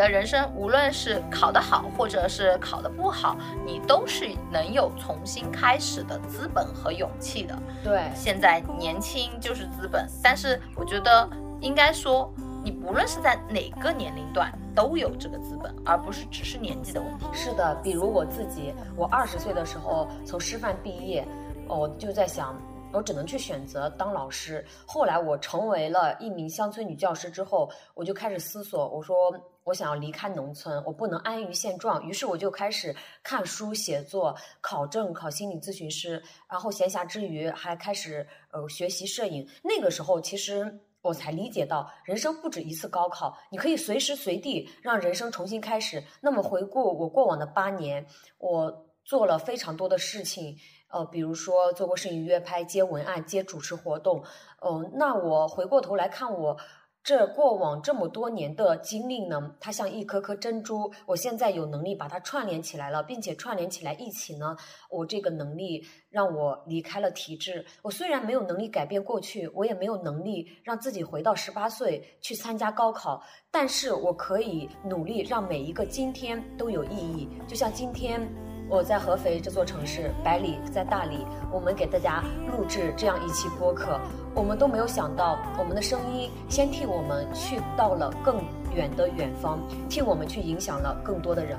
的人生无论是考得好，或者是考得不好，你都是能有重新开始的资本和勇气的。对，现在年轻就是资本，但是我觉得应该说，你不论是在哪个年龄段都有这个资本，而不是只是年纪的问题。是的，比如我自己，我二十岁的时候从师范毕业，我就在想。我只能去选择当老师。后来我成为了一名乡村女教师之后，我就开始思索，我说我想要离开农村，我不能安于现状。于是我就开始看书、写作、考证、考心理咨询师，然后闲暇之余还开始呃学习摄影。那个时候，其实我才理解到，人生不止一次高考，你可以随时随地让人生重新开始。那么回顾我过往的八年，我做了非常多的事情。呃，比如说做过摄影约拍、接文案、接主持活动，嗯，那我回过头来看我这过往这么多年的经历呢，它像一颗颗珍珠，我现在有能力把它串联起来了，并且串联起来一起呢，我这个能力让我离开了体制。我虽然没有能力改变过去，我也没有能力让自己回到十八岁去参加高考，但是我可以努力让每一个今天都有意义，就像今天。我在合肥这座城市，百里在大理，我们给大家录制这样一期播客，我们都没有想到，我们的声音先替我们去到了更远的远方，替我们去影响了更多的人。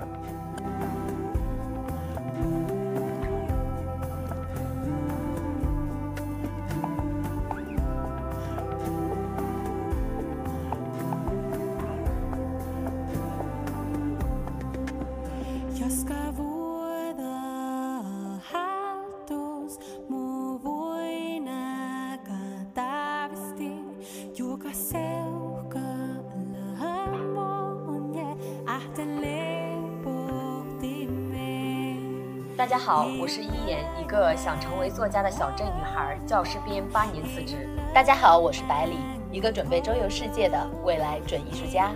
大家好，我是一言，一个想成为作家的小镇女孩，教师编八年辞职。大家好，我是百里，一个准备周游世界的未来准艺术家。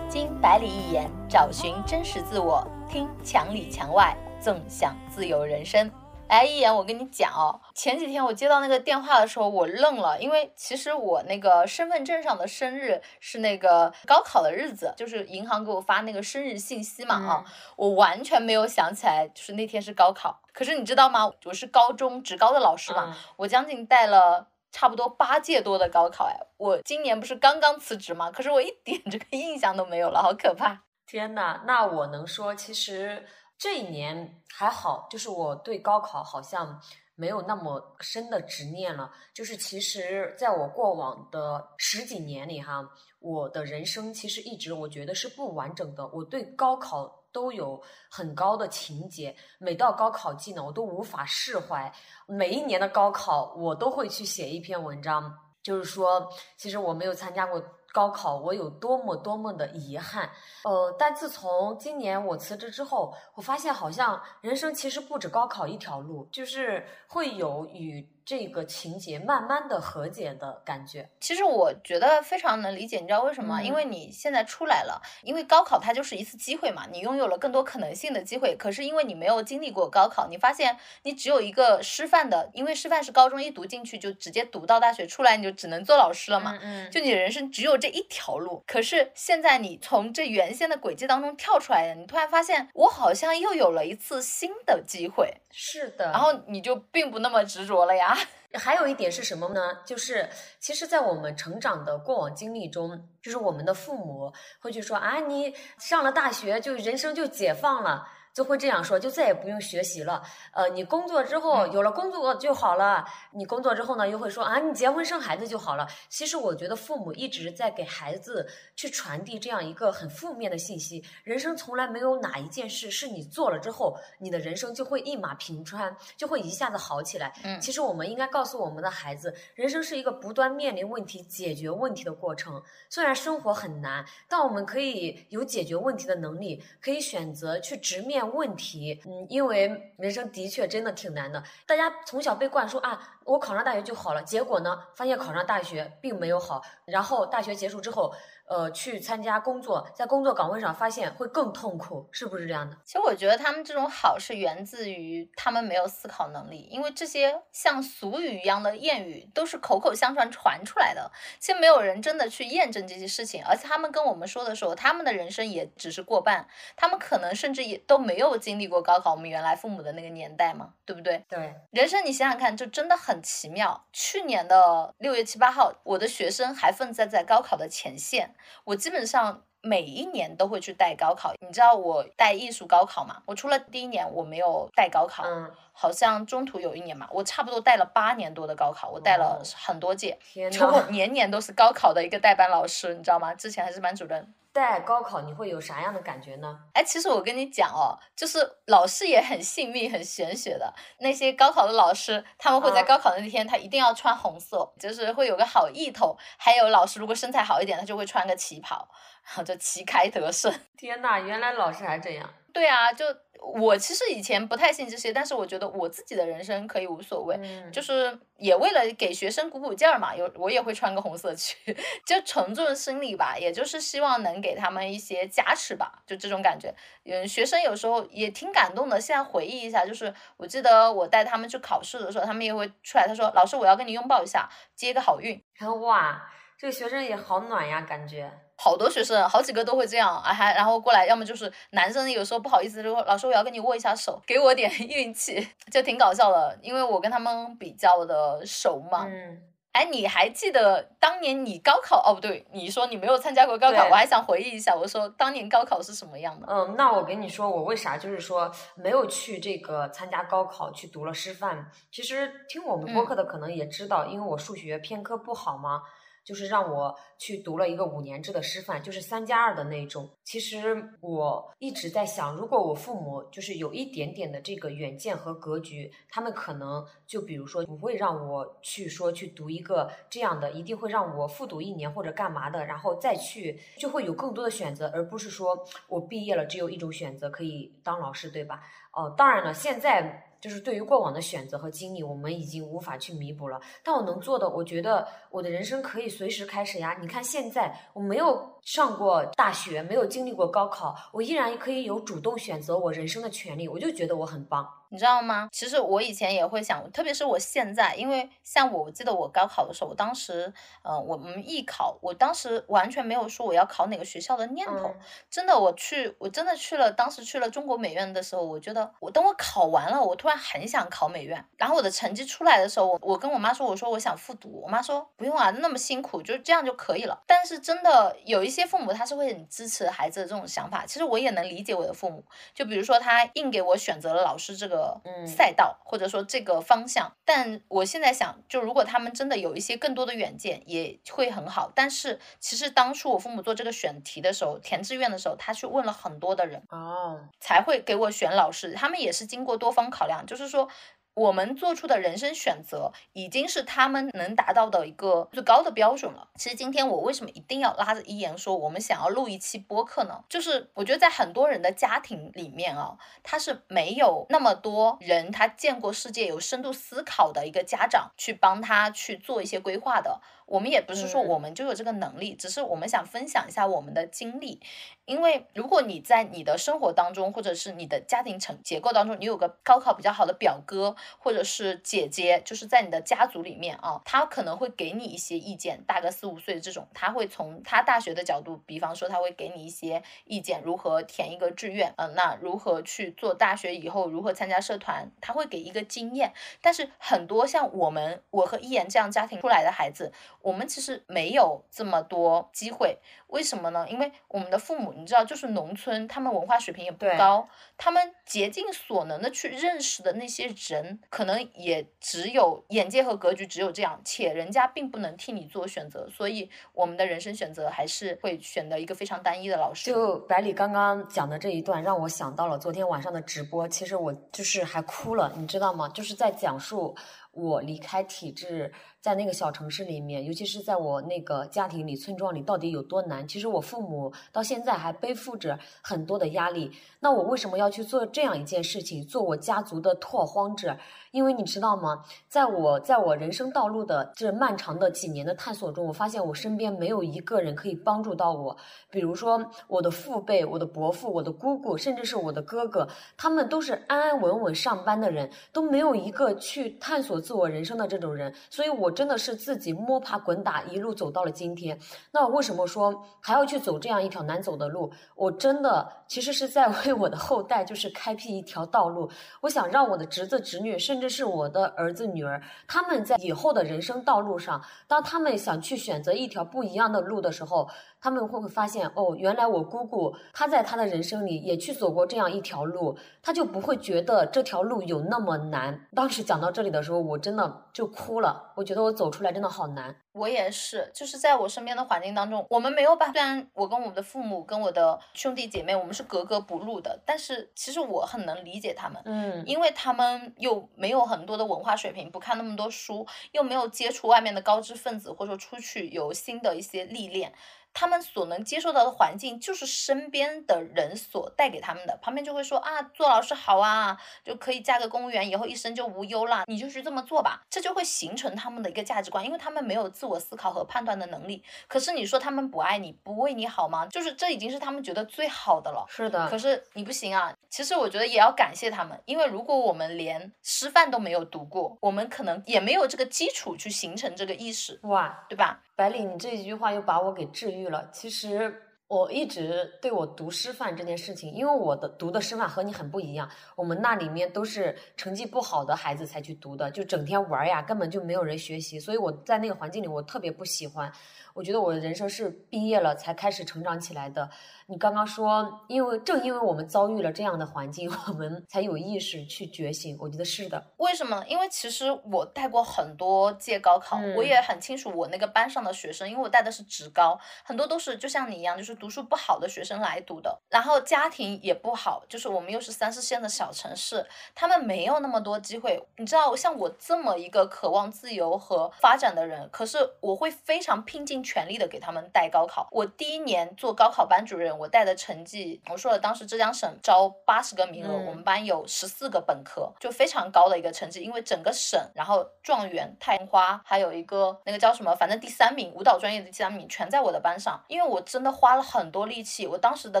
经百里一言，找寻真实自我，听墙里墙外，纵享自由人生。哎，一言，我跟你讲哦，前几天我接到那个电话的时候，我愣了，因为其实我那个身份证上的生日是那个高考的日子，就是银行给我发那个生日信息嘛啊，我完全没有想起来，就是那天是高考。可是你知道吗？我是高中职高的老师嘛，我将近带了差不多八届多的高考，哎，我今年不是刚刚辞职嘛，可是我一点这个印象都没有了，好可怕！天呐，那我能说，其实。这一年还好，就是我对高考好像没有那么深的执念了。就是其实，在我过往的十几年里，哈，我的人生其实一直我觉得是不完整的。我对高考都有很高的情节，每到高考季呢，我都无法释怀。每一年的高考，我都会去写一篇文章，就是说，其实我没有参加过。高考我有多么多么的遗憾，呃，但自从今年我辞职之后，我发现好像人生其实不止高考一条路，就是会有与。这个情节慢慢的和解的感觉，其实我觉得非常能理解，你知道为什么？因为你现在出来了，因为高考它就是一次机会嘛，你拥有了更多可能性的机会。可是因为你没有经历过高考，你发现你只有一个师范的，因为师范是高中一读进去就直接读到大学，出来你就只能做老师了嘛，嗯，就你人生只有这一条路。可是现在你从这原先的轨迹当中跳出来了，你突然发现我好像又有了一次新的机会，是的，然后你就并不那么执着了呀。还有一点是什么呢？就是其实，在我们成长的过往经历中，就是我们的父母会去说啊，你上了大学就人生就解放了。就会这样说，就再也不用学习了。呃，你工作之后有了工作就好了。你工作之后呢，又会说啊，你结婚生孩子就好了。其实我觉得父母一直在给孩子去传递这样一个很负面的信息：人生从来没有哪一件事是你做了之后，你的人生就会一马平川，就会一下子好起来。嗯，其实我们应该告诉我们的孩子，人生是一个不断面临问题、解决问题的过程。虽然生活很难，但我们可以有解决问题的能力，可以选择去直面。问题，嗯，因为人生的确真的挺难的。大家从小被灌输啊，我考上大学就好了，结果呢，发现考上大学并没有好。然后大学结束之后，呃，去参加工作，在工作岗位上发现会更痛苦，是不是这样的？其实我觉得他们这种好是源自于他们没有思考能力，因为这些像俗语一样的谚语都是口口相传传出来的，其实没有人真的去验证这些事情，而且他们跟我们说的时候，他们的人生也只是过半，他们可能甚至也都没有经历过高考，我们原来父母的那个年代嘛，对不对？对，人生你想想看，就真的很奇妙。去年的六月七八号，我的学生还奋战在高考的前线。我基本上每一年都会去带高考，你知道我带艺术高考嘛？我除了第一年我没有带高考，嗯，好像中途有一年嘛，我差不多带了八年多的高考，我带了很多届，天 就我，年年都是高考的一个代班老师，你知道吗？之前还是班主任。带高考你会有啥样的感觉呢？哎，其实我跟你讲哦，就是老师也很信命、很玄学的。那些高考的老师，他们会在啊高考的那天，他一定要穿红色，就是会有个好意头。还有老师如果身材好一点，他就会穿个旗袍，然 后就旗开得胜。天呐，原来老师还这样。对啊，就我其实以前不太信这些，但是我觉得我自己的人生可以无所谓，嗯，就是也为了给学生鼓鼓劲儿嘛，有我也会穿个红色去，就沉重心理吧，也就是希望能给他们一些加持吧，就这种感觉。嗯，学生有时候也挺感动的。现在回忆一下，就是我记得我带他们去考试的时候，他们也会出来，他说：“老师，我要跟你拥抱一下，接个好运。”然后哇，这个学生也好暖呀，感觉。好多学生，好几个都会这样啊，还然后过来，要么就是男生有时候不好意思就说，老师我要跟你握一下手，给我点 运气，就挺搞笑的，因为我跟他们比较的熟嘛。嗯，哎，你还记得当年你高考？哦，不对，你说你没有参加过高考，我还想回忆一下，我说当年高考是什么样的？嗯，那我跟你说，我为啥就是说没有去这个参加高考，去读了师范。其实听我们播客的可能也知道，因为我数学偏科不好嘛，就是让我去读了一个五年制的师范，就是三加二的那种。其实我一直在想，如果我父母就是有一点点的这个远见和格局，他们可能就比如说不会让我去说去读一个这样的，一定会让我复读一年或者干嘛的，然后再去就会有更多的选择，而不是说我毕业了只有一种选择可以当老师，对吧？哦，当然了，现在。就是对于过往的选择和经历，我们已经无法去弥补了。但我能做的，我觉得我的人生可以随时开始呀。你看现在我没有上过大学，没有经历过高考，我依然可以有主动选择我人生的权利，我就觉得我很棒。你知道吗？其实我以前也会想，特别是我现在，因为像我，我记得我高考的时候，我当时，呃，我们艺考，我当时完全没有说我要考哪个学校的念头。嗯真的，我去，我真的去了，当时去了中国美院的时候，我觉得我等我考完了，我突然很想考美院。然后我的成绩出来的时候，我我跟我妈说，我说我想复读，我妈说不用啊，那么辛苦，就这样就可以了。但是真的有一些父母他是会很支持孩子的这种想法，其实我也能理解我的父母。就比如说他硬给我选择了老师这个嗯赛道，或者说这个方向，但我现在想，就如果他们真的有一些更多的远见，也会很好。但是其实当初我父母做这个选题的时候，填志愿的时候，他去问了很多的人，哦，才会给我选老师。他们也是经过多方考量，就是说。我们做出的人生选择，已经是他们能达到的一个最高的标准了。其实今天我为什么一定要拉着一言说我们想要录一期播客呢？就是我觉得在很多人的家庭里面啊，他是没有那么多人他见过世界、有深度思考的一个家长去帮他去做一些规划的。我们也不是说嗯我们就有这个能力，只是我们想分享一下我们的经历。因为如果你在你的生活当中，或者是你的家庭成结构当中，你有个高考比较好的表哥或者是姐姐，就是在你的家族里面啊，他可能会给你一些意见，大个四五岁的这种，他会从他大学的角度，比方说他会给你一些意见，如何填一个志愿，嗯、那如何去做大学以后如何参加社团，他会给一个经验。但是很多像我们，我和一言这样家庭出来的孩子，我们其实没有这么多机会。为什么呢？因为我们的父母，你知道，就是农村，他们文化水平也不高，他们竭尽所能的去认识的那些人，可能也只有眼界和格局只有这样，且人家并不能替你做选择，所以我们的人生选择还是会选择一个非常单一的老师。就百里刚刚讲的这一段，让我想到了昨天晚上的直播。其实我就是还哭了，你知道吗？就是在讲述我离开体制，在那个小城市里面，尤其是在我那个家庭里、村庄里，到底有多难？其实我父母到现在还背负着很多的压力。那我为什么要去做这样一件事情，做我家族的拓荒者？因为你知道吗？在我在我人生道路的这漫长的几年的探索中，我发现我身边没有一个人可以帮助到我。比如说我的父辈、我的伯父、我的姑姑，甚至是我的哥哥，他们都是安安稳稳上班的人，都没有一个去探索自我人生的这种人。所以我真的是自己摸爬滚打，一路走到了今天。那为什么说还要去走这样一条难走的路？我真的其实是在为我的后代就是开辟一条道路。我想让我的侄子侄女，甚至是我的儿子女儿，他们在以后的人生道路上，当他们想去选择一条不一样的路的时候，他们会不会发现，哦，原来我姑姑她在她的人生里也去走过这样一条路，她就不会觉得这条路有那么难。当时讲到这里的时候，我真的就哭了，我觉得我走出来真的好难。我也是，就是在我身边的环境当中，我们没有办法。虽然我跟我的父母、跟我的兄弟姐妹，我们是格格不入的，但是其实我很能理解他们，嗯，因为他们又没有很多的文化水平，不看那么多书，又没有接触外面的高知分子，或者说出去有新的一些历练。他们所能接受到的环境，就是身边的人所带给他们的。旁边就会说啊，做老师好啊，就可以嫁个公务员，以后一生就无忧了。你就去这么做吧，这就会形成他们的一个价值观，因为他们没有自我思考和判断的能力。可是你说他们不爱你，不为你好吗？就是这已经是他们觉得最好的了。是的。可是你不行啊。其实我觉得也要感谢他们，因为如果我们连师范都没有读过，我们可能也没有这个基础去形成这个意识。哇，对吧？白领，你这一句话又把我给治愈了。其实我一直对我读师范这件事情，因为我的读的师范和你很不一样，我们那里面都是成绩不好的孩子才去读的，就整天玩呀，根本就没有人学习，所以我在那个环境里，我特别不喜欢。我觉得我的人生是毕业了才开始成长起来的。你刚刚说，因为正因为我们遭遇了这样的环境，我们才有意识去觉醒。我觉得是的。为什么？因为其实我带过很多届高考，我也很清楚我那个班上的学生，因为我带的是职高，很多都是就像你一样，就是读书不好的学生来读的，然后家庭也不好，就是我们又是三四线的小城市，他们没有那么多机会。你知道，像我这么一个渴望自由和发展的人，可是我会非常拼尽。全力的给他们带高考。我第一年做高考班主任，我带的成绩，我说了，当时浙江省招八十个名额，我们班有十四个本科，就非常高的一个成绩。因为整个省，然后状元、太阳花，还有一个那个叫什么，反正第三名，舞蹈专业的第三名，全在我的班上。因为我真的花了很多力气，我当时的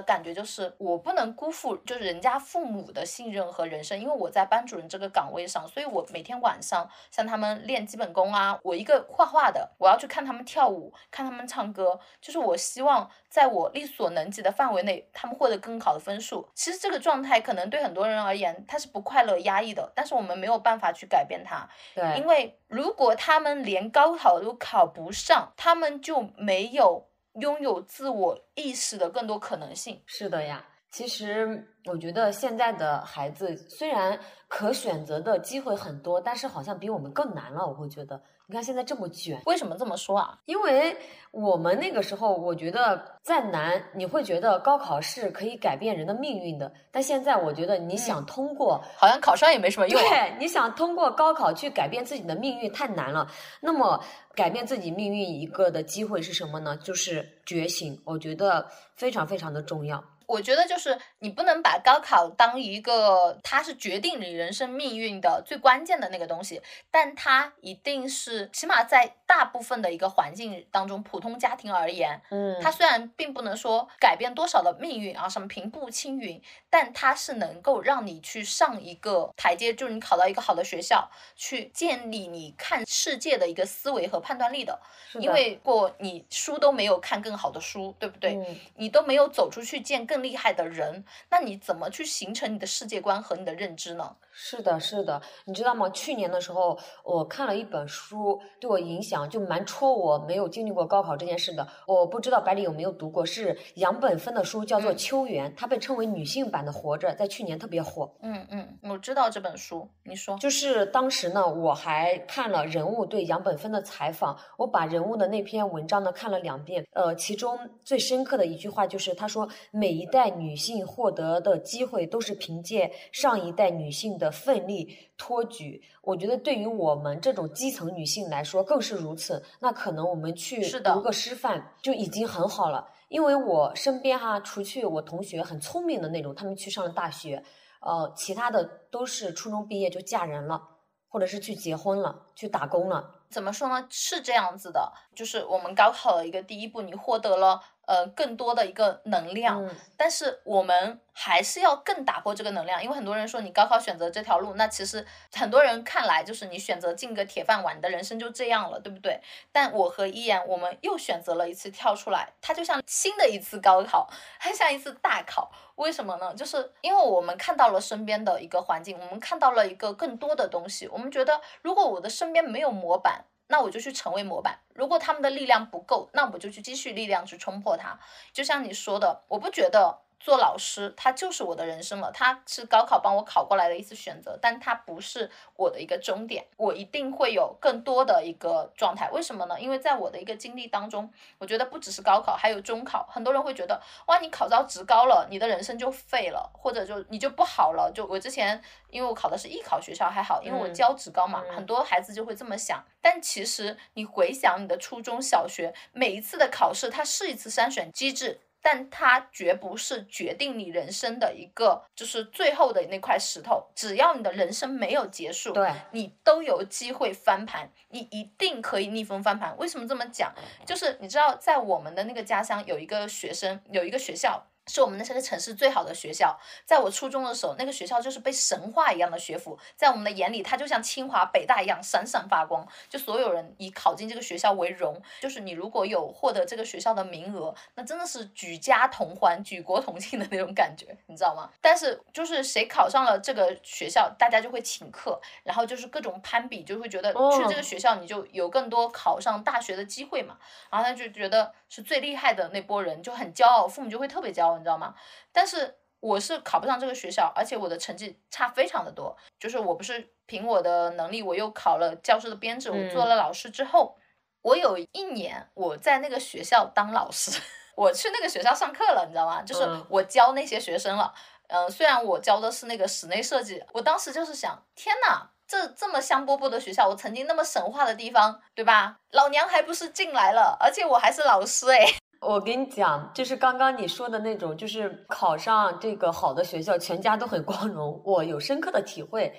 感觉就是我不能辜负，就是人家父母的信任和人生。因为我在班主任这个岗位上，所以我每天晚上像他们练基本功啊。我一个画画的，我要去看他们跳舞。看他们唱歌，就是我希望在我力所能及的范围内，他们获得更好的分数。其实这个状态可能对很多人而言，他是不快乐、压抑的，但是我们没有办法去改变他。对，因为如果他们连高考都考不上，他们就没有拥有自我意识的更多可能性。是的呀，其实我觉得现在的孩子虽然可选择的机会很多，但是好像比我们更难了。我会觉得。你看现在这么卷，为什么这么说啊？因为我们那个时候，我觉得再难，你会觉得高考是可以改变人的命运的。但现在我觉得，你想通过，好像考上也没什么用。对，你想通过高考去改变自己的命运太难了。那么，改变自己命运一个的机会是什么呢？就是觉醒。我觉得非常非常的重要。我觉得就是你不能把高考当一个，它是决定你人生命运的最关键的那个东西，但它一定是起码在大部分的一个环境当中，普通家庭而言，嗯，它虽然并不能说改变多少的命运啊，什么平步青云，但它是能够让你去上一个台阶，就是你考到一个好的学校，去建立你看世界的一个思维和判断力的。因为过你书都没有看更好的书，对不对？你都没有走出去见更。更厉害的人，那你怎么去形成你的世界观和你的认知呢？是的，是的，你知道吗？去年的时候，我看了一本书，对我影响就蛮戳我。没有经历过高考这件事的，我不知道百里有没有读过，是杨本芬的书，叫做《秋园》，它被称为女性版的《活着》，在去年特别火。嗯嗯，我知道这本书，你说。就是当时呢，我还看了人物对杨本芬的采访，我把人物的那篇文章呢看了两遍。呃，其中最深刻的一句话就是，他说每一。代女性获得的机会都是凭借上一代女性的奋力托举。我觉得对于我们这种基层女性来说更是如此。那可能我们去读个师范就已经很好了。因为我身边哈，除去我同学很聪明的那种，他们去上了大学，呃，其他的都是初中毕业就嫁人了，或者是去结婚了，去打工了。怎么说呢？是这样子的，就是我们高考的一个第一步，你获得了呃更多的一个能量，但是我们还是要更打破这个能量，因为很多人说你高考选择这条路，那其实很多人看来就是你选择进个铁饭碗，你的人生就这样了，对不对？但我和一言，我们又选择了一次跳出来，它就像新的一次高考，很像一次大考。为什么呢？就是因为我们看到了身边的一个环境，我们看到了一个更多的东西，我们觉得如果我的身边没有模板。那我就去成为模板。如果他们的力量不够，那我就去积蓄力量去冲破它。就像你说的，我不觉得。做老师，他就是我的人生了。他是高考帮我考过来的一次选择，但他不是我的一个终点。我一定会有更多的一个状态。为什么呢？因为在我的一个经历当中，我觉得不只是高考，还有中考。很多人会觉得，哇，你考到职高了，你的人生就废了，或者就你就不好了。就我之前，因为我考的是艺考学校，还好，因为我教职高嘛，很多孩子就会这么想。但其实你回想你的初中小学，每一次的考试，它是一次筛选机制。但它绝不是决定你人生的一个，就是最后的那块石头。只要你的人生没有结束，对你都有机会翻盘，你一定可以逆风翻盘。为什么这么讲？就是你知道，在我们的那个家乡有一个学生，有一个学校。是我们那些个城市最好的学校，在我初中的时候，那个学校就是被神话一样的学府，在我们的眼里，它就像清华、北大一样闪闪发光，就所有人以考进这个学校为荣。就是你如果有获得这个学校的名额，那真的是举家同欢、举国同庆的那种感觉，你知道吗？但是就是谁考上了这个学校，大家就会请客，然后就是各种攀比，就会觉得去这个学校你就有更多考上大学的机会嘛，然后他就觉得是最厉害的那波人就很骄傲，父母就会特别骄傲。你知道吗？但是我是考不上这个学校，而且我的成绩差非常的多。就是我不是凭我的能力，我又考了教师的编制，我做了老师之后，我有一年我在那个学校当老师，我去那个学校上课了，你知道吗？就是我教那些学生了。嗯，虽然我教的是那个室内设计，我当时就是想，天呐，这这么香饽饽的学校，我曾经那么神话的地方，对吧？老娘还不是进来了，而且我还是老师哎。我跟你讲，就是刚刚你说的那种，就是考上这个好的学校，全家都很光荣。我有深刻的体会，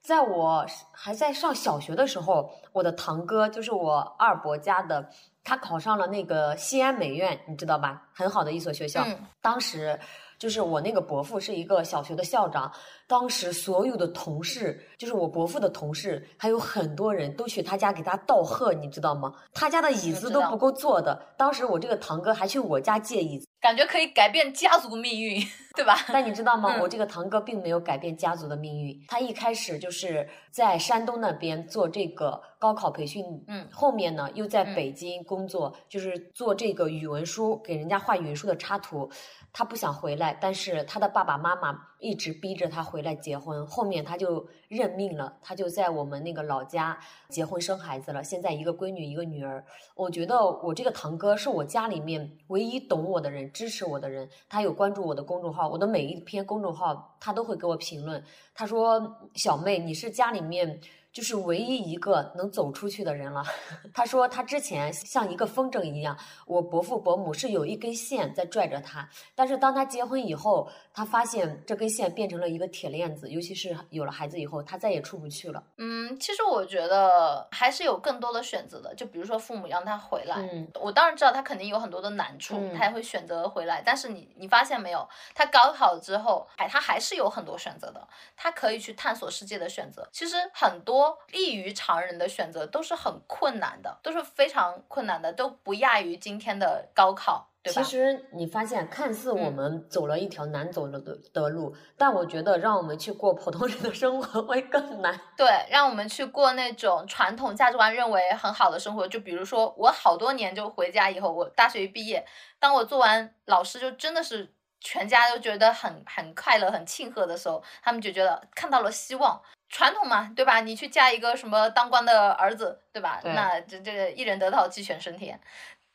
在我还在上小学的时候，我的堂哥就是我二伯家的，他考上了那个西安美院，你知道吧？很好的一所学校。当时就是我那个伯父是一个小学的校长。当时所有的同事，就是我伯父的同事，还有很多人都去他家给他道贺，你知道吗？他家的椅子都不够坐的。当时我这个堂哥还去我家借椅子，感觉可以改变家族命运，对吧？但你知道吗？我这个堂哥并没有改变家族的命运。他一开始就是在山东那边做这个高考培训，嗯，后面呢又在北京工作，就是做这个语文书，给人家画语文书的插图。他不想回来，但是他的爸爸妈妈一直逼着他回来结婚。后面他就认命了，他就在我们那个老家结婚生孩子了。现在一个闺女一个女儿。我觉得我这个堂哥是我家里面唯一懂我的人，支持我的人。他有关注我的公众号，我的每一篇公众号他都会给我评论。他说：“小妹，你是家里面。”就是唯一一个能走出去的人了。他说他之前像一个风筝一样，我伯父伯母是有一根线在拽着他，但是当他结婚以后，他发现这根线变成了一个铁链子，尤其是有了孩子以后，他再也出不去了。嗯，其实我觉得还是有更多的选择的，就比如说父母让他回来，我当然知道他肯定有很多的难处，他也会选择回来。但是你你发现没有，他高考之后，还他还是有很多选择的，他可以去探索世界的选择。其实很多。异于常人的选择都是很困难的，都是非常困难的，都不亚于今天的高考，对吧？其实你发现，看似我们走了一条难走的的路，但我觉得让我们去过普通人的生活 会更难。对，让我们去过那种传统价值观认为很好的生活，就比如说我好多年就回家以后，我大学一毕业，当我做完老师，就真的是全家都觉得很很快乐、很庆贺的时候，他们就觉得看到了希望。传统嘛，对吧？你去嫁一个什么当官的儿子，对吧？那这这个一人得道鸡犬升天。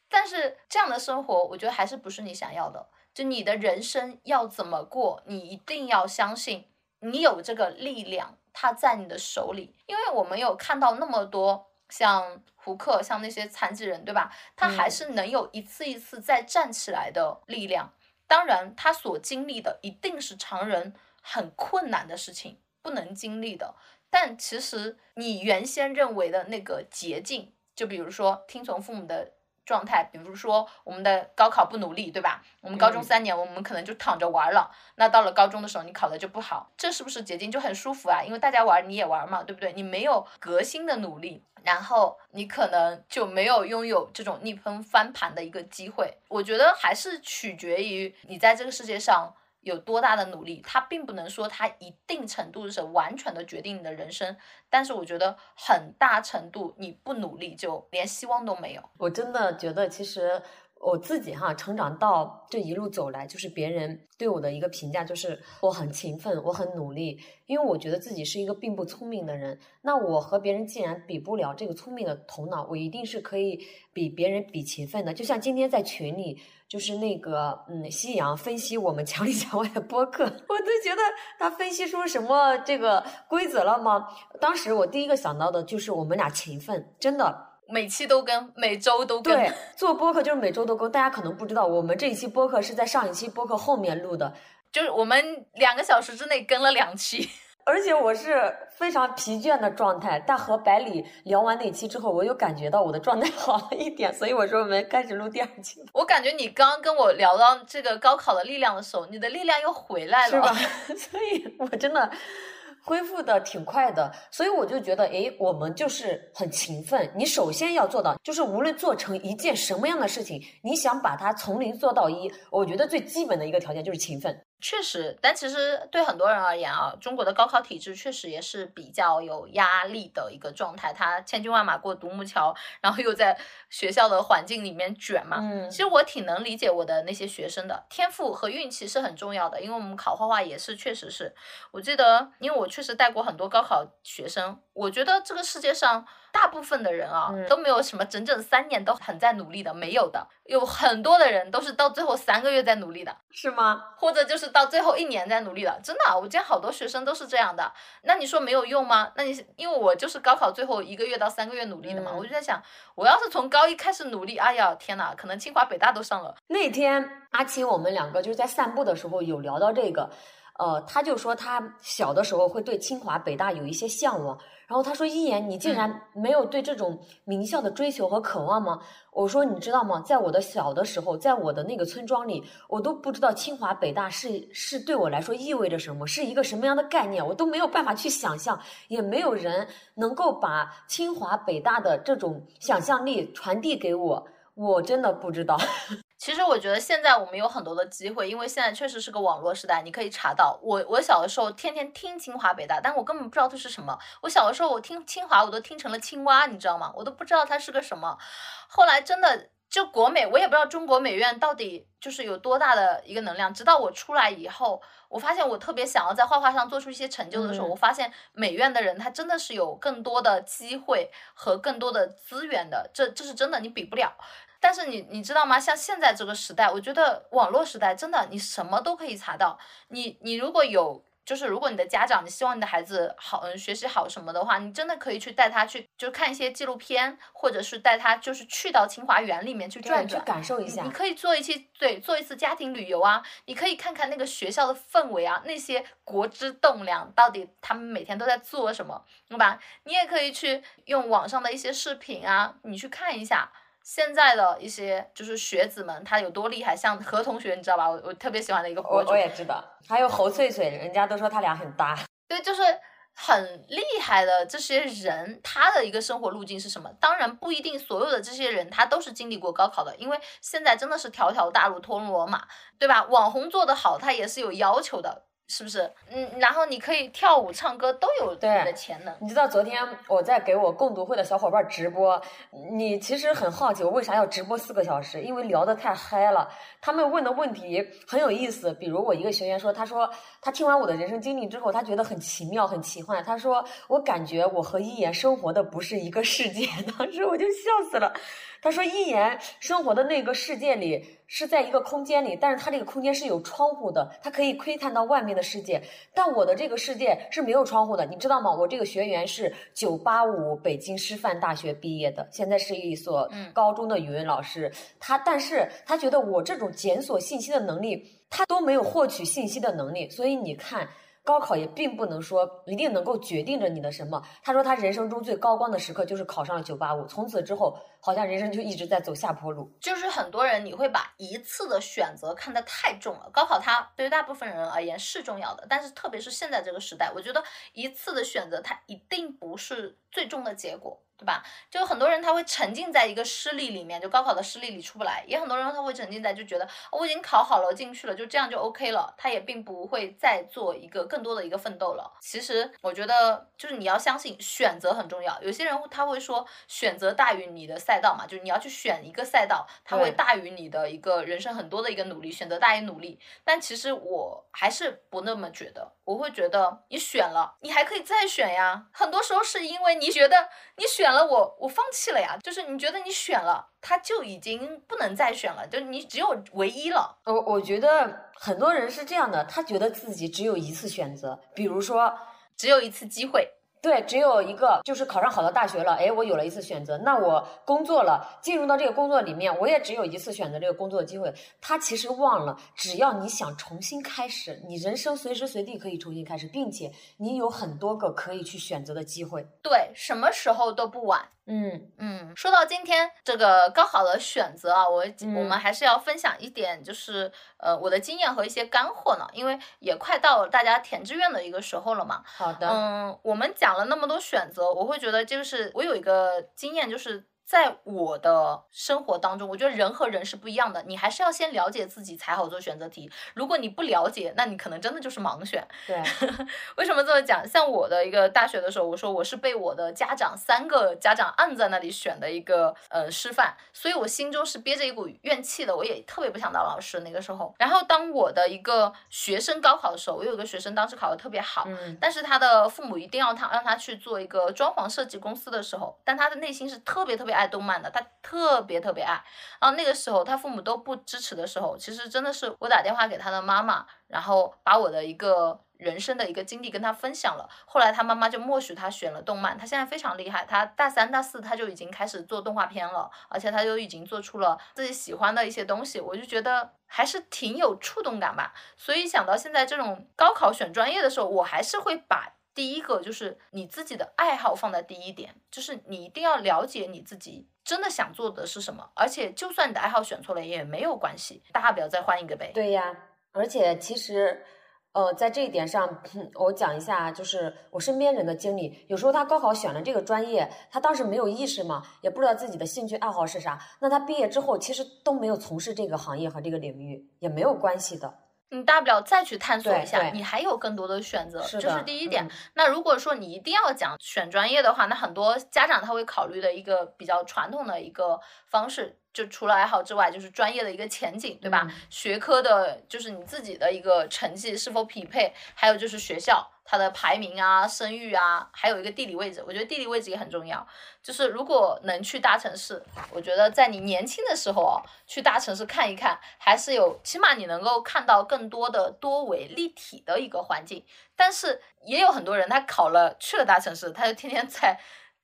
但是这样的生活，我觉得还是不是你想要的。就你的人生要怎么过，你一定要相信你有这个力量，它在你的手里。因为我们有看到那么多像胡克，像那些残疾人，对吧？他还是能有一次一次再站起来的力量。当然，他所经历的一定是常人很困难的事情，不能经历的。但其实你原先认为的那个捷径，就比如说听从父母的状态，比如说我们的高考不努力，对吧？我们高中三年，我们可能就躺着玩了。那到了高中的时候，你考的就不好，这是不是捷径就很舒服啊？因为大家玩你也玩嘛，对不对？你没有革新的努力，然后你可能就没有拥有这种逆风翻盘的一个机会。我觉得还是取决于你在这个世界上。有多大的努力，它并不能说它一定程度是完全的决定你的人生，但是我觉得很大程度你不努力就连希望都没有。我真的觉得，其实我自己哈成长到这一路走来，就是别人对我的一个评价就是我很勤奋，我很努力，因为我觉得自己是一个并不聪明的人。那我和别人既然比不了这个聪明的头脑，我一定是可以比别人比勤奋的。就像今天在群里。就是那个，嗯，夕阳分析我们墙里墙外的播客，我都觉得他分析出什么这个规则了吗？当时我第一个想到的就是我们俩勤奋，真的每期都更，每周都更。对，做播客就是每周都更。大家可能不知道，我们这一期播客是在上一期播客后面录的，就是我们两个小时之内更了两期。而且我是非常疲倦的状态，但和百里聊完那期之后，我又感觉到我的状态 好了一点，所以我说我们开始录第二期。我感觉你刚刚跟我聊到这个高考的力量的时候，你的力量又回来了，是 吧？所以我真的恢复的挺快的，所以我就觉得，诶，我们就是很勤奋。你首先要做到，就是无论做成一件什么样的事情，你想把它从零做到一，我觉得最基本的一个条件就是勤奋。确实，但其实对很多人而言啊，中国的高考体制确实也是比较有压力的一个状态。他千军万马过独木桥，然后又在学校的环境里面卷嘛。嗯，其实我挺能理解我的那些学生的，天赋和运气是很重要的。因为我们考画画也是，确实是我记得，因为我确实带过很多高考学生，我觉得这个世界上。大部分的人啊都没有什么整整三年都很在努力的，没有的，有很多的人都是到最后三个月在努力的，是吗？或者就是到最后一年在努力的，真的，我见好多学生都是这样的。那你说没有用吗？那你因为我就是高考最后一个月到三个月努力的嘛，我就在想，我要是从高一开始努力，哎呀天哪，可能清华北大都上了。那天阿奇我们两个就是在散步的时候有聊到这个，呃，他就说他小的时候会对清华北大有一些向往。然后他说：“一言，你竟然没有对这种名校的追求和渴望吗？”我说：“你知道吗？在我的小的时候，在我的那个村庄里，我都不知道清华北大是是对我来说意味着什么，是一个什么样的概念，我都没有办法去想象，也没有人能够把清华北大的这种想象力传递给我，我真的不知道。”其实我觉得现在我们有很多的机会，因为现在确实是个网络时代，你可以查到。我我小的时候天天听清华北大，但我根本不知道它是什么。我小的时候我听清华，我都听成了青蛙，你知道吗？我都不知道它是个什么。后来真的就国美，我也不知道中国美院到底就是有多大的一个能量。直到我出来以后，我发现我特别想要在画画上做出一些成就的时候，我发现美院的人他真的是有更多的机会和更多的资源的，这这是真的，你比不了。但是你你知道吗？像现在这个时代，我觉得网络时代真的，你什么都可以查到。你你如果有，就是如果你的家长，你希望你的孩子好，嗯，学习好什么的话，你真的可以去带他去，就看一些纪录片，或者是带他就是去到清华园里面去转转，去感受一下。你可以做一期对，做一次家庭旅游啊，你可以看看那个学校的氛围啊，那些国之栋梁到底他们每天都在做什么，对吧？你也可以去用网上的一些视频啊，你去看一下。现在的一些就是学子们，他有多厉害？像何同学，你知道吧？我我特别喜欢的一个博主，我也知道。还有侯翠翠，人家都说他俩很搭。对，就是很厉害的这些人，他的一个生活路径是什么？当然不一定所有的这些人他都是经历过高考的，因为现在真的是条条大路通罗马，对吧？网红做得好，他也是有要求的。是不是？嗯，然后你可以跳舞、唱歌都有你的潜能。你知道昨天我在给我共读会的小伙伴直播，你其实很好奇我为啥要直播四个小时？因为聊得太嗨了。他们问的问题很有意思，比如我一个学员说，他说他听完我的人生经历之后，他觉得很奇妙、很奇幻。他说我感觉我和一言生活的不是一个世界。当时我就笑死了。他说一言生活的那个世界里。是在一个空间里，但是他这个空间是有窗户的，他可以窥探到外面的世界。但我的这个世界是没有窗户的，你知道吗？我这个学员是九八五北京师范大学毕业的，现在是一所高中的语文老师。他，但是他觉得我这种检索信息的能力，他都没有获取信息的能力，所以你看。高考也并不能说一定能够决定着你的什么。他说他人生中最高光的时刻就是考上了九八五，从此之后好像人生就一直在走下坡路。就是很多人你会把一次的选择看得太重了。高考它对于大部分人而言是重要的，但是特别是现在这个时代，我觉得一次的选择它一定不是最终的结果。对吧？就很多人他会沉浸在一个失利里面，就高考的失利里出不来。也很多人他会沉浸在就觉得我已经考好了进去了，就这样就 OK 了。他也并不会再做一个更多的一个奋斗了。其实我觉得就是你要相信选择很重要。有些人他会说选择大于你的赛道嘛，就是你要去选一个赛道，它会大于你的一个人生很多的一个努力，选择大于努力。但其实我还是不那么觉得，我会觉得你选了，你还可以再选呀。很多时候是因为你觉得你选。选了我，我放弃了呀。就是你觉得你选了，他就已经不能再选了，就你只有唯一了。我我觉得很多人是这样的，他觉得自己只有一次选择，比如说只有一次机会。对，只有一个，就是考上好的大学了。哎，我有了一次选择，那我工作了，进入到这个工作里面，我也只有一次选择这个工作的机会。他其实忘了，只要你想重新开始，你人生随时随地可以重新开始，并且你有很多个可以去选择的机会。对，什么时候都不晚。嗯嗯，说到今天这个高考的选择啊，我我们还是要分享一点，就是呃我的经验和一些干货呢，因为也快到了大家填志愿的一个时候了嘛。好的。嗯，我们讲了那么多选择，我会觉得就是我有一个经验就是。在我的生活当中，我觉得人和人是不一样的，你还是要先了解自己才好做选择题。如果你不了解，那你可能真的就是盲选。对，为什么这么讲？像我的一个大学的时候，我说我是被我的家长三个家长按在那里选的一个呃师范，所以我心中是憋着一股怨气的，我也特别不想当老师那个时候。然后当我的一个学生高考的时候，我有一个学生当时考的特别好，嗯，但是他的父母一定要他让他去做一个装潢设计公司的时候，但他的内心是特别特别。爱动漫的，他特别特别爱。然后那个时候，他父母都不支持的时候，其实真的是我打电话给他的妈妈，然后把我的一个人生的一个经历跟他分享了。后来他妈妈就默许他选了动漫，他现在非常厉害，他大三大四他就已经开始做动画片了，而且他就已经做出了自己喜欢的一些东西。我就觉得还是挺有触动感吧。所以想到现在这种高考选专业的时候，我还是会把。第一个就是你自己的爱好放在第一点，就是你一定要了解你自己真的想做的是什么，而且就算你的爱好选错了也没有关系，大不了再换一个呗。对呀，而且其实，呃，在这一点上，我讲一下，就是我身边人的经历，有时候他高考选了这个专业，他当时没有意识嘛，也不知道自己的兴趣爱好是啥，那他毕业之后其实都没有从事这个行业和这个领域，也没有关系的。你大不了再去探索一下，你还有更多的选择，这是第一点。那如果说你一定要讲选专业的话，那很多家长他会考虑的一个比较传统的一个方式。就除了爱好之外，就是专业的一个前景，对吧？学科的，就是你自己的一个成绩是否匹配，还有就是学校它的排名啊、声誉啊，还有一个地理位置。我觉得地理位置也很重要。就是如果能去大城市，我觉得在你年轻的时候哦，去大城市看一看，还是有起码你能够看到更多的多维立体的一个环境。但是也有很多人，他考了去了大城市，他就天天在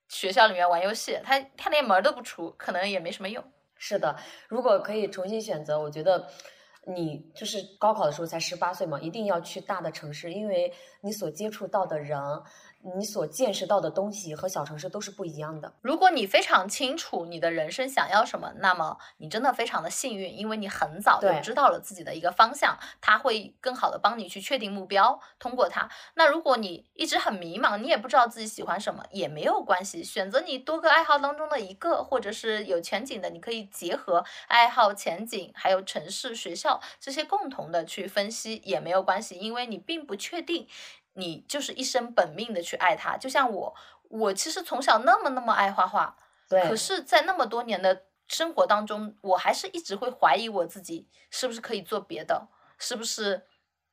学校里面玩游戏，他他连门都不出，可能也没什么用。是的，如果可以重新选择，我觉得你就是高考的时候才十八岁嘛，一定要去大的城市，因为你所接触到的人。你所见识到的东西和小城市都是不一样的。如果你非常清楚你的人生想要什么，那么你真的非常的幸运，因为你很早就知道了自己的一个方向，它会更好的帮你去确定目标，通过它。那如果你一直很迷茫，你也不知道自己喜欢什么，也没有关系，选择你多个爱好当中的一个，或者是有前景的，你可以结合爱好、前景，还有城市、学校这些共同的去分析，也没有关系，因为你并不确定。你就是一生本命的去爱他，就像我，我其实从小那么那么爱画画，对，可是，在那么多年的生活当中，我还是一直会怀疑我自己是不是可以做别的，是不是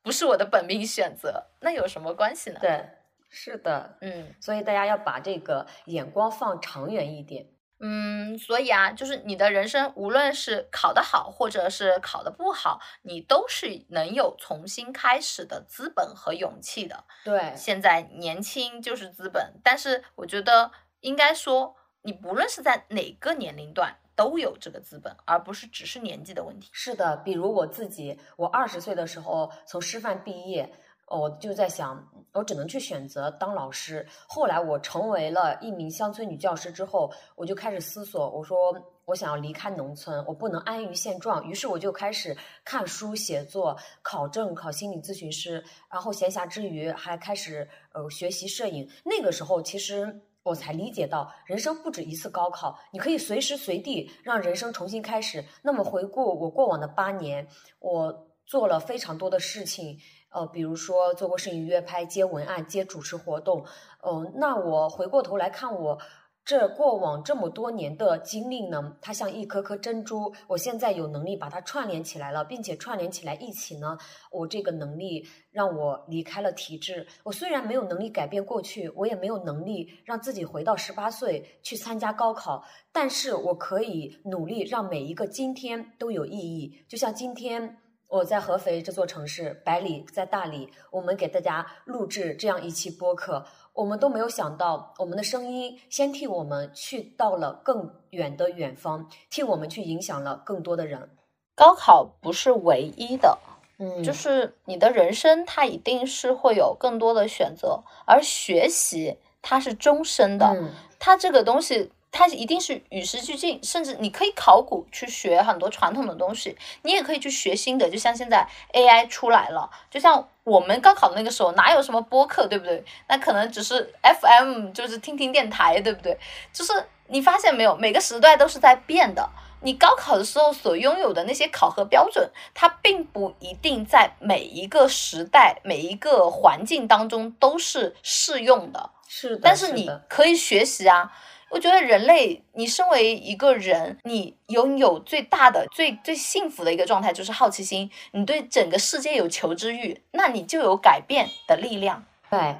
不是我的本命选择？那有什么关系呢？对，是的，嗯，所以大家要把这个眼光放长远一点。嗯，所以啊，就是你的人生，无论是考得好，或者是考得不好，你都是能有重新开始的资本和勇气的。对，现在年轻就是资本，但是我觉得应该说，你不论是在哪个年龄段，都有这个资本，而不是只是年纪的问题。是的，比如我自己，我二十岁的时候从师范毕业。我就在想，我只能去选择当老师。后来我成为了一名乡村女教师之后，我就开始思索，我说我想要离开农村，我不能安于现状。于是我就开始看书、写作、考证、考心理咨询师，然后闲暇之余还开始呃学习摄影。那个时候，其实我才理解到，人生不止一次高考，你可以随时随地让人生重新开始。那么回顾我过往的八年，我做了非常多的事情。呃，比如说做过摄影约拍、接文案、接主持活动，嗯，那我回过头来看我这过往这么多年的经历呢，它像一颗颗珍珠，我现在有能力把它串联起来了，并且串联起来一起呢，我这个能力让我离开了体制。我虽然没有能力改变过去，我也没有能力让自己回到十八岁去参加高考，但是我可以努力让每一个今天都有意义，就像今天。我在合肥这座城市，百里在大理，我们给大家录制这样一期播客，我们都没有想到，我们的声音先替我们去到了更远的远方，替我们去影响了更多的人。高考不是唯一的，嗯，就是你的人生，它一定是会有更多的选择，而学习它是终身的，它这个东西。它一定是与时俱进，甚至你可以考古去学很多传统的东西，你也可以去学新的。就像现在 AI 出来了，就像我们高考的那个时候，哪有什么播客，对不对？那可能只是 FM，就是听听电台，对不对？就是你发现没有，每个时代都是在变的。你高考的时候所拥有的那些考核标准，它并不一定在每一个时代、每一个环境当中都是适用的。是的，但是你可以学习啊。我觉得人类，你身为一个人，你拥有最大的、最最幸福的一个状态就是好奇心。你对整个世界有求知欲，那你就有改变的力量。对，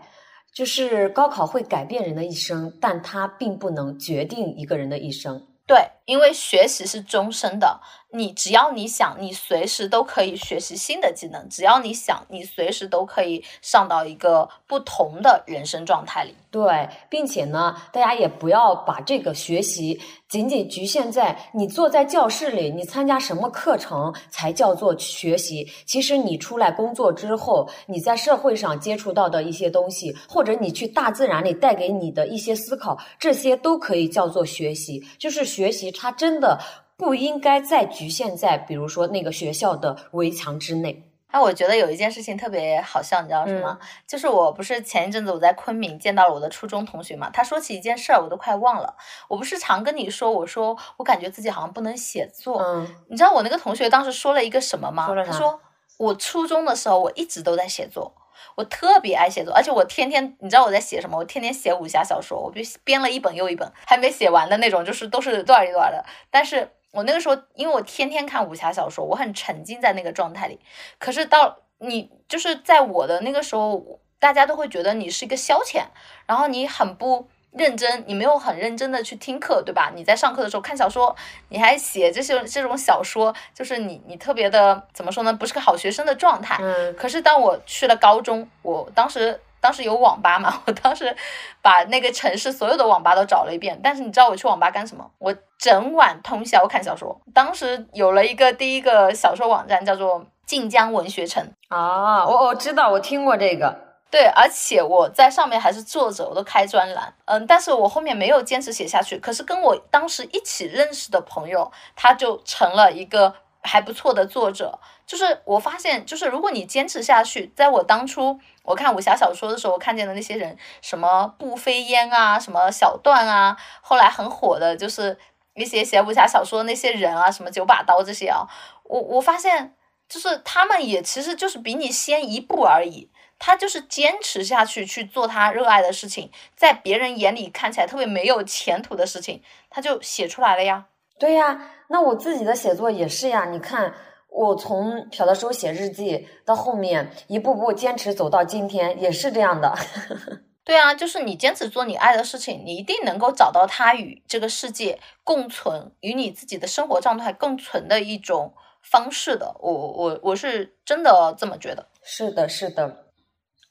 就是高考会改变人的一生，但它并不能决定一个人的一生。对，因为学习是终身的。你只要你想，你随时都可以学习新的技能；只要你想，你随时都可以上到一个不同的人生状态里。对，并且呢，大家也不要把这个学习仅仅局限在你坐在教室里，你参加什么课程才叫做学习。其实你出来工作之后，你在社会上接触到的一些东西，或者你去大自然里带给你的一些思考，这些都可以叫做学习。就是学习，它真的。不应该再局限在，比如说那个学校的围墙之内。那我觉得有一件事情特别好笑，你知道什么？就是我不是前一阵子我在昆明见到了我的初中同学嘛，他说起一件事儿，我都快忘了。我不是常跟你说，我说我感觉自己好像不能写作。嗯，你知道我那个同学当时说了一个什么吗？他说我初中的时候我一直都在写作。我特别爱写作，而且我天天，你知道我在写什么？我天天写武侠小说，我就编了一本又一本，还没写完的那种，就是都是多少一段的。但是我那个时候，因为我天天看武侠小说，我很沉浸在那个状态里。可是到你就是在我的那个时候，大家都会觉得你是一个消遣，然后你很不。认真，你没有很认真的去听课，对吧？你在上课的时候看小说，你还写这些这种小说，就是你你特别的怎么说呢？不是个好学生的状态。嗯。可是当我去了高中，我当时当时有网吧嘛，我当时把那个城市所有的网吧都找了一遍。但是你知道我去网吧干什么？我整晚通宵看小说。当时有了一个第一个小说网站，叫做晋江文学城。啊，我我知道，我听过这个。对，而且我在上面还是作者，我都开专栏，嗯，但是我后面没有坚持写下去。可是跟我当时一起认识的朋友，他就成了一个还不错的作者。就是我发现，就是如果你坚持下去，在我当初我看武侠小说的时候，我看见的那些人，什么步飞烟啊，什么小段啊，后来很火的就是一些写武侠小说的那些人啊，什么九把刀这些啊，我我发现，就是他们也其实就是比你先一步而已。他就是坚持下去去做他热爱的事情，在别人眼里看起来特别没有前途的事情，他就写出来了呀。对呀，那我自己的写作也是呀。你看，我从小的时候写日记，到后面一步步坚持走到今天，也是这样的。对啊，就是你坚持做你爱的事情，你一定能够找到它与这个世界共存，与你自己的生活状态共存的一种方式的。我我我是真的这么觉得。是的，是的。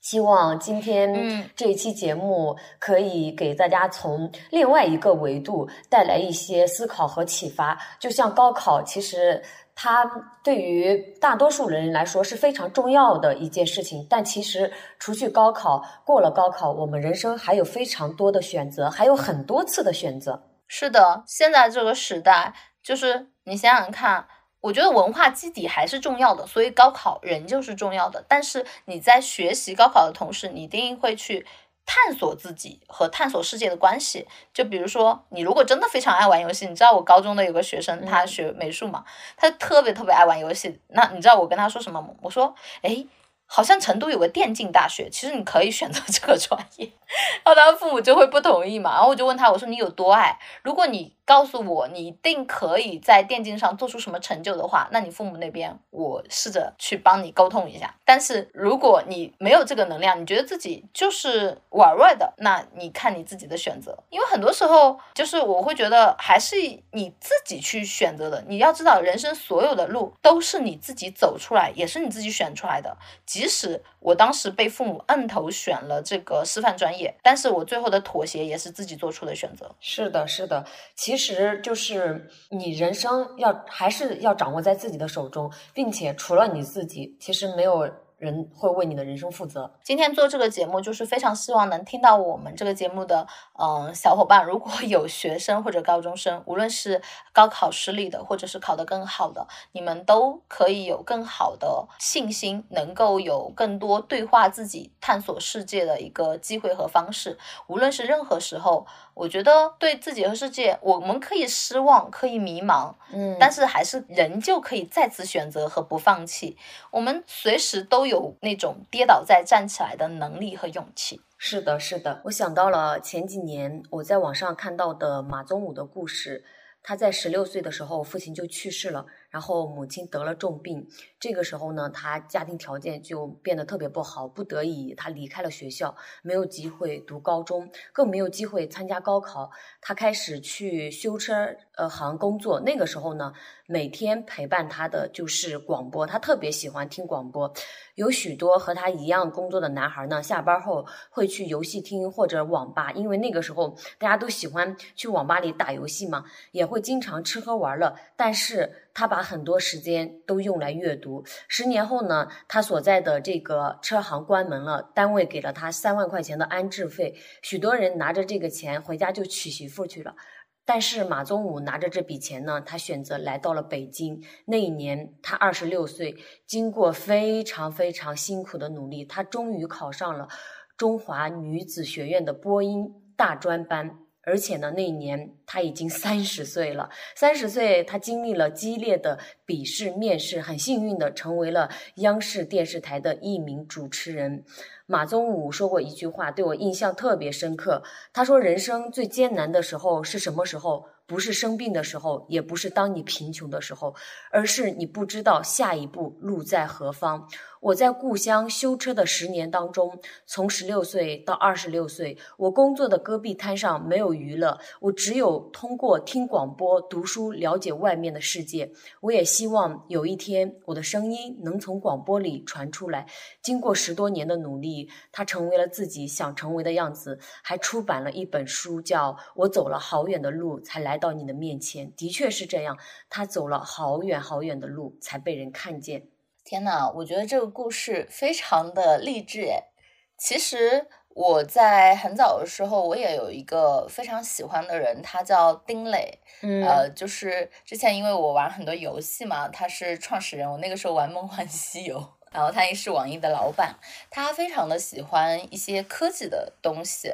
希望今天这一期节目可以给大家从另外一个维度带来一些思考和启发。就像高考，其实它对于大多数人来说是非常重要的一件事情。但其实，除去高考，过了高考，我们人生还有非常多的选择，还有很多次的选择。是的，现在这个时代，就是你想想看。我觉得文化基底还是重要的，所以高考仍旧是重要的。但是你在学习高考的同时，你一定会去探索自己和探索世界的关系。就比如说，你如果真的非常爱玩游戏，你知道我高中的有个学生，他学美术嘛，他特别特别爱玩游戏。那你知道我跟他说什么吗？我说，哎。好像成都有个电竞大学，其实你可以选择这个专业，然后他父母就会不同意嘛，然后我就问他，我说你有多爱？如果你告诉我你一定可以在电竞上做出什么成就的话，那你父母那边我试着去帮你沟通一下。但是如果你没有这个能量，你觉得自己就是玩玩的，那你看你自己的选择。因为很多时候就是我会觉得还是你自己去选择的。你要知道，人生所有的路都是你自己走出来，也是你自己选出来的。即使我当时被父母摁头选了这个师范专业，但是我最后的妥协也是自己做出的选择。是的，是的，其其实就是你人生要还是要掌握在自己的手中，并且除了你自己，其实没有。人会为你的人生负责。今天做这个节目，就是非常希望能听到我们这个节目的，嗯，小伙伴，如果 有学生或者高中生，无论是高考失利的，或者是考得更好的，你们都可以有更好的信心，能够有更多对话自己、探索世界的一个机会和方式。无论是任何时候。我觉得对自己和世界，我们可以失望，可以迷茫，嗯，但是还是仍旧可以再次选择和不放弃。我们随时都有那种跌倒再站起来的能力和勇气。是的，是的，我想到了前几年我在网上看到的马宗武的故事。他在十六岁的时候，父亲就去世了，然后母亲得了重病。这个时候呢，他家庭条件就变得特别不好，不得已他离开了学校，没有机会读高中，更没有机会参加高考。他开始去修车呃行工作。那个时候呢，每天陪伴他的就是广播，他特别喜欢听广播。有许多和他一样工作的男孩呢，下班后会去游戏厅或者网吧，因为那个时候大家都喜欢去网吧里打游戏嘛，也会经常吃喝玩乐。但是他把很多时间都用来阅读。十年后呢，他所在的这个车行关门了，单位给了他三万块钱的安置费，许多人拿着这个钱回家就娶媳妇去了。但是马宗武拿着这笔钱呢，他选择来到了北京。那一年他二十六岁，经过非常非常辛苦的努力，他终于考上了中华女子学院的播音大专班。而且呢，那一年他已经三十岁了。三十岁，他经历了激烈的笔试、面试，很幸运的成为了央视电视台的一名主持人。马宗武说过一句话，对我印象特别深刻。他说：“人生最艰难的时候是什么时候？不是生病的时候，也不是当你贫穷的时候，而是你不知道下一步路在何方。”我在故乡修车的十年当中，从十六岁到二十六岁，我工作的戈壁滩上没有娱乐，我只有通过听广播、读书了解外面的世界。我也希望有一天，我的声音能从广播里传出来。经过十多年的努力，他成为了自己想成为的样子，还出版了一本书，叫《我走了好远的路才来到你的面前》。的确是这样，他走了好远好远的路才被人看见。天呐，我觉得这个故事非常的励志诶。其实我在很早的时候，我也有一个非常喜欢的人，他叫丁磊。嗯，呃，就是之前因为我玩很多游戏嘛，他是创始人。我那个时候玩《梦幻西游》。然后他也是网易的老板，他非常的喜欢一些科技的东西。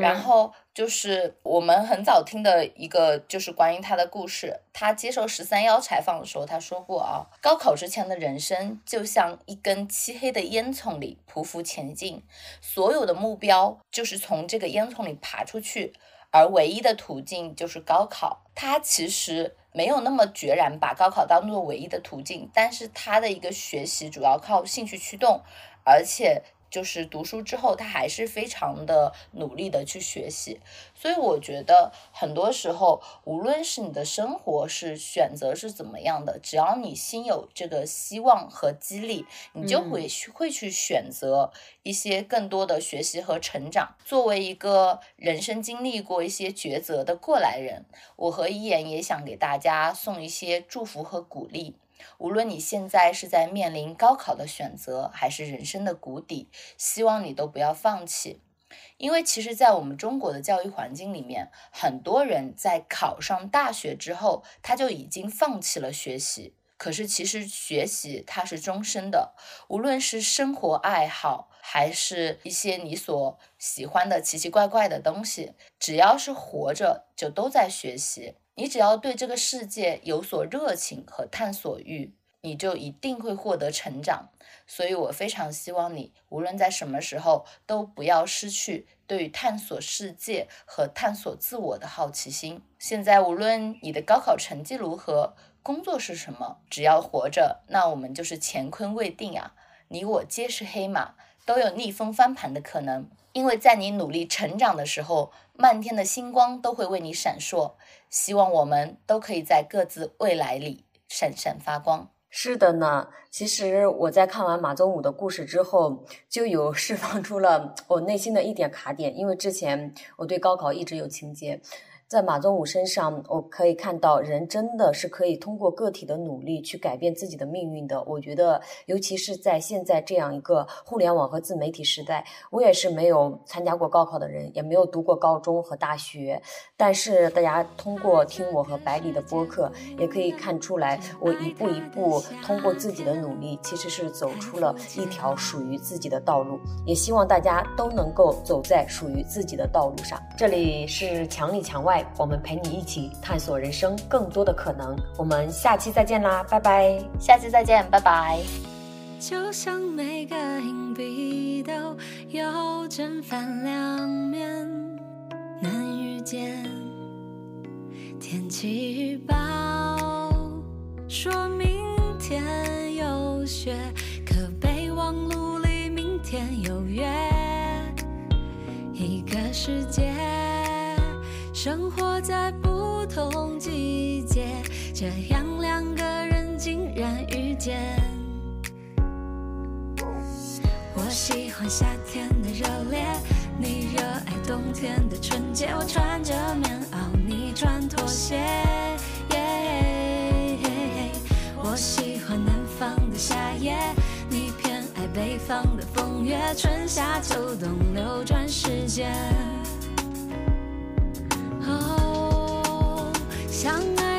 然后就是我们很早听的一个，就是关于他的故事。他接受十三幺采访的时候，他说过啊，高考之前的人生就像一根漆黑的烟囱里匍匐前进，所有的目标就是从这个烟囱里爬出去，而唯一的途径就是高考。他其实。没有那么决然把高考当做唯一的途径，但是他的一个学习主要靠兴趣驱动，而且就是读书之后，他还是非常的努力的去学习。所以我觉得很多时候，无论是你的生活是选择是怎么样的，只要你心有这个希望和激励，你就会去会去选择一些更多的学习和成长。作为一个人生经历过一些抉择的过来人，我和一言也想给大家送一些祝福和鼓励。无论你现在是在面临高考的选择，还是人生的谷底，希望你都不要放弃。因为其实，在我们中国的教育环境里面，很多人在考上大学之后，他就已经放弃了学习。可是，其实学习它是终身的，无论是生活爱好，还是一些你所喜欢的奇奇怪怪的东西，只要是活着，就都在学习。你只要对这个世界有所热情和探索欲，你就一定会获得成长。所以我非常希望你，无论在什么时候，都不要失去对于探索世界和探索自我的好奇心。现在，无论你的高考成绩如何，工作是什么，只要活着，那我们就是乾坤未定啊！你我皆是黑马，都有逆风翻盘的可能。因为在你努力成长的时候，漫天的星光都会为你闪烁。希望我们都可以在各自未来里闪闪发光。是的呢，其实我在看完马宗武的故事之后，就有释放出了我内心的一点卡点，因为之前我对高考一直有情结。在马宗武身上，我可以看到人真的是可以通过个体的努力去改变自己的命运的。我觉得，尤其是在现在这样一个互联网和自媒体时代，我也是没有参加过高考的人，也没有读过高中和大学。但是大家通过听我和百里的播客，也可以看出来，我一步一步通过自己的努力，其实是走出了一条属于自己的道路。也希望大家都能够走在属于自己的道路上。这里是墙里墙外。我们陪你一起探索人生更多的可能。我们下期再见啦，拜拜！下期再见，拜拜。就像每个硬币都有正反两面，能遇见天气预报说明天有雪，可备忘录里明天有约，一个世界。生活在不同季节，这样两个人竟然遇见。我喜欢夏天的热烈，你热爱冬天的纯洁。我穿着棉袄，你穿拖鞋。我喜欢南方的夏夜，你偏爱北方的风月。春夏秋冬流转时间。相爱。